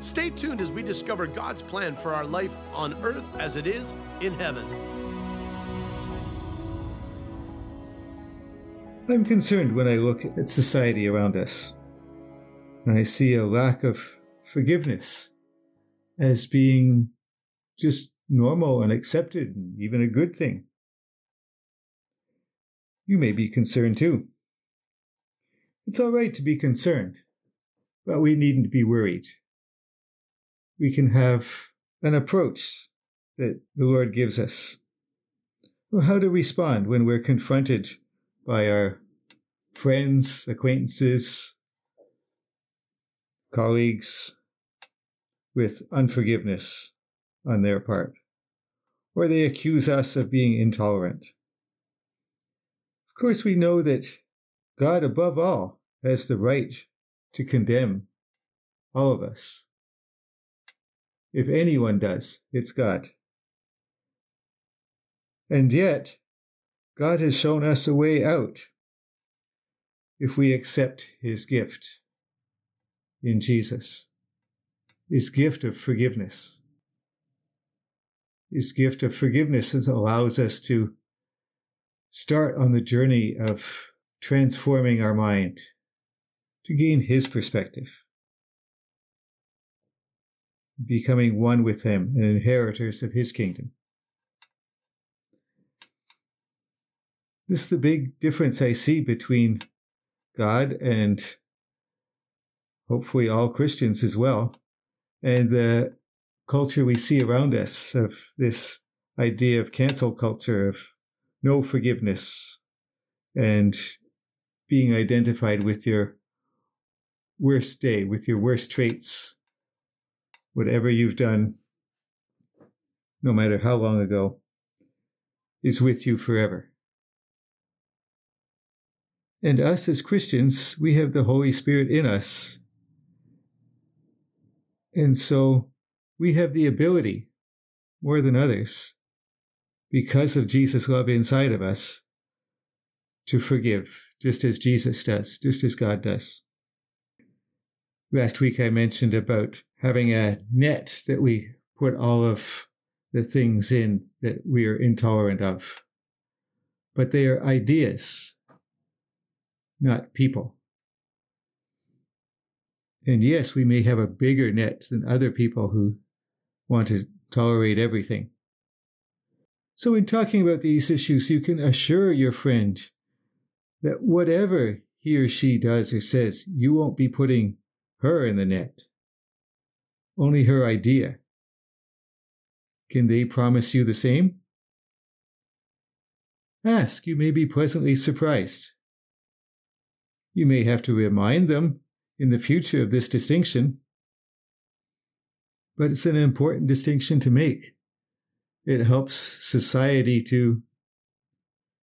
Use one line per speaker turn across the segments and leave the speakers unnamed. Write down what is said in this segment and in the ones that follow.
Stay tuned as we discover God's plan for our life on earth as it is in heaven.
I'm concerned when I look at society around us. And I see a lack of forgiveness as being just normal and accepted and even a good thing. You may be concerned too. It's all right to be concerned, but we needn't be worried we can have an approach that the Lord gives us. Well, how to respond when we're confronted by our friends, acquaintances, colleagues with unforgiveness on their part, or they accuse us of being intolerant. Of course, we know that God, above all, has the right to condemn all of us. If anyone does, it's God. And yet, God has shown us a way out if we accept his gift in Jesus, his gift of forgiveness. His gift of forgiveness allows us to start on the journey of transforming our mind to gain his perspective becoming one with him and inheritors of his kingdom. This is the big difference I see between God and hopefully all Christians as well, and the culture we see around us of this idea of cancel culture, of no forgiveness, and being identified with your worst day, with your worst traits, whatever you've done, no matter how long ago, is with you forever. And us as Christians, we have the Holy Spirit in us. And so we have the ability, more than others, because of Jesus' love inside of us, to forgive, just as Jesus does, just as God does. Last week I mentioned about having a net that we put all of the things in that we are intolerant of. But they are ideas, not people. And yes, we may have a bigger net than other people who want to tolerate everything. So, in talking about these issues, you can assure your friend that whatever he or she does or says, you won't be putting her in the net only her idea. Can they promise you the same? Ask, you may be pleasantly surprised. You may have to remind them in the future of this distinction, but it's an important distinction to make. It helps society to,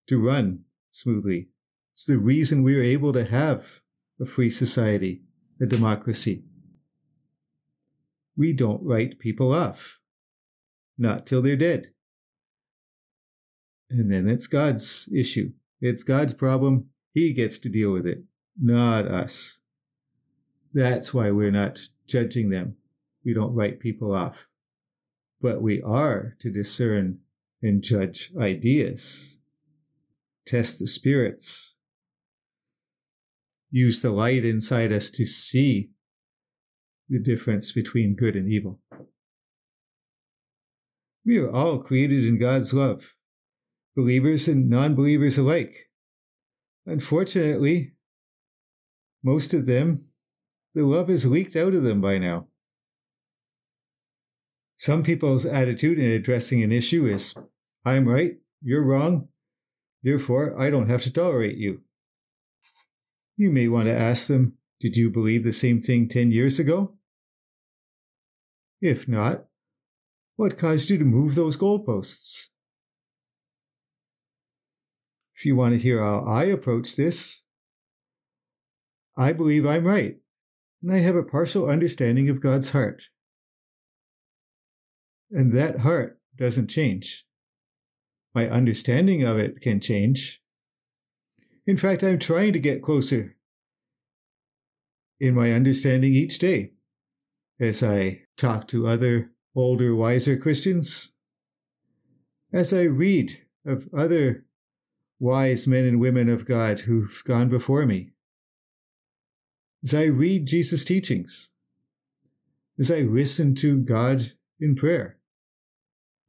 to run smoothly. It's the reason we're able to have a free society, a democracy we don't write people off. Not till they're dead. And then it's God's issue. It's God's problem. He gets to deal with it, not us. That's why we're not judging them. We don't write people off. But we are to discern and judge ideas, test the spirits, use the light inside us to see the difference between good and evil. We are all created in God's love, believers and non believers alike. Unfortunately, most of them, the love has leaked out of them by now. Some people's attitude in addressing an issue is I'm right, you're wrong, therefore I don't have to tolerate you. You may want to ask them, Did you believe the same thing 10 years ago? If not, What caused you to move those goalposts? If you want to hear how I approach this, I believe I'm right, and I have a partial understanding of God's heart. And that heart doesn't change. My understanding of it can change. In fact, I'm trying to get closer in my understanding each day as I talk to other older, wiser Christians, as I read of other wise men and women of God who've gone before me, as I read Jesus' teachings, as I listen to God in prayer.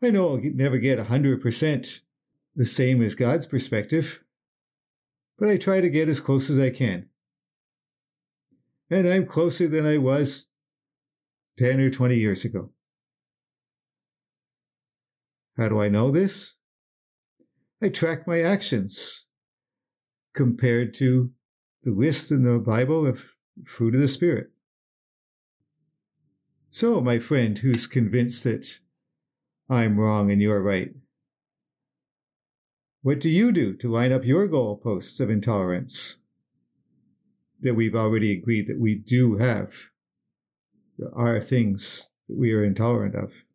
I know I'll never get 100% the same as God's perspective, but I try to get as close as I can. And I'm closer than I was 10 or 20 years ago. How do I know this? I track my actions compared to the list in the Bible of fruit of the Spirit. So, my friend who's convinced that I'm wrong and you're right, what do you do to line up your goalposts of intolerance that we've already agreed that we do have? There are things that we are intolerant of.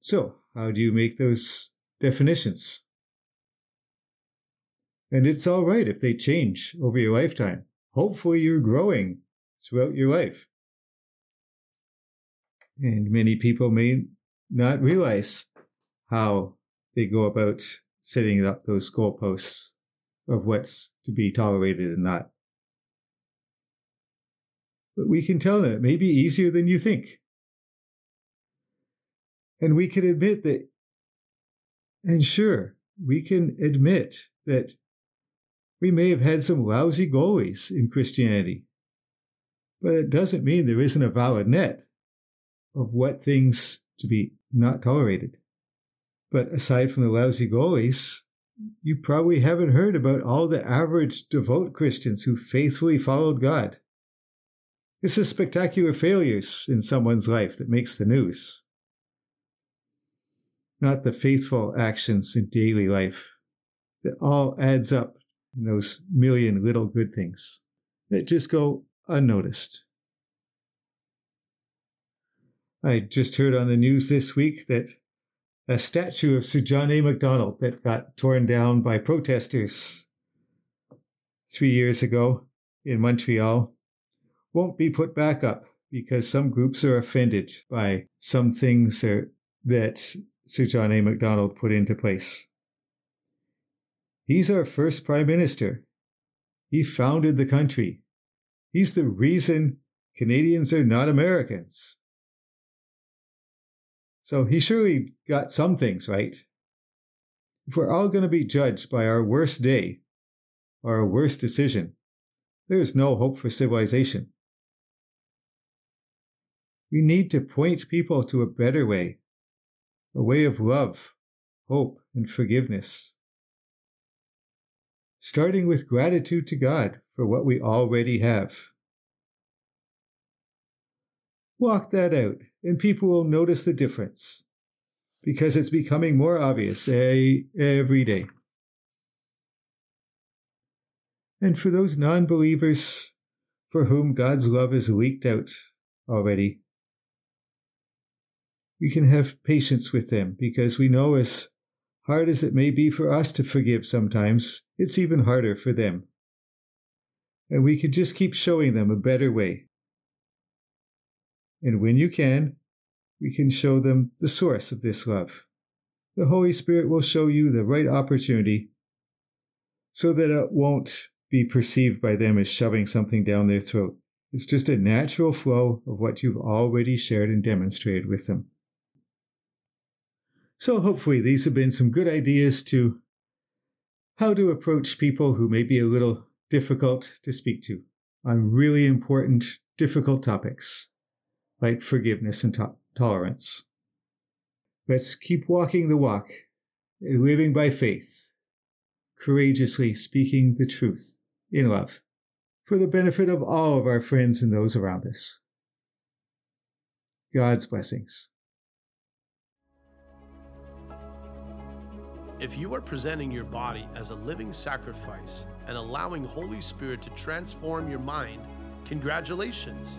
So, how do you make those definitions? And it's all right if they change over your lifetime. Hopefully, you're growing throughout your life. And many people may not realize how they go about setting up those goalposts of what's to be tolerated and not. But we can tell them it may be easier than you think. And we can admit that, and sure, we can admit that we may have had some lousy goalies in Christianity, but it doesn't mean there isn't a valid net of what things to be not tolerated. But aside from the lousy goalies, you probably haven't heard about all the average devout Christians who faithfully followed God. It's the spectacular failures in someone's life that makes the news, not the faithful actions in daily life that all adds up in those million little good things that just go unnoticed. I just heard on the news this week that a statue of Sir John A. Macdonald that got torn down by protesters three years ago in Montreal won't be put back up because some groups are offended by some things that Sir John A. Macdonald put into place. He's our first prime minister. He founded the country. He's the reason Canadians are not Americans. So he surely got some things right. If we're all going to be judged by our worst day or our worst decision, there is no hope for civilization. We need to point people to a better way, a way of love, hope, and forgiveness starting with gratitude to God for what we already have. Walk that out, and people will notice the difference because it's becoming more obvious every day. And for those non believers for whom God's love is leaked out already, we can have patience with them because we know as Hard as it may be for us to forgive sometimes, it's even harder for them. And we can just keep showing them a better way. And when you can, we can show them the source of this love. The Holy Spirit will show you the right opportunity so that it won't be perceived by them as shoving something down their throat. It's just a natural flow of what you've already shared and demonstrated with them. So hopefully these have been some good ideas to how to approach people who may be a little difficult to speak to on really important, difficult topics like forgiveness and to- tolerance. Let's keep walking the walk, living by faith, courageously speaking the truth in love, for the benefit of all of our friends and those around us. God's blessings.
If you are presenting your body as a living sacrifice and allowing Holy Spirit to transform your mind, congratulations!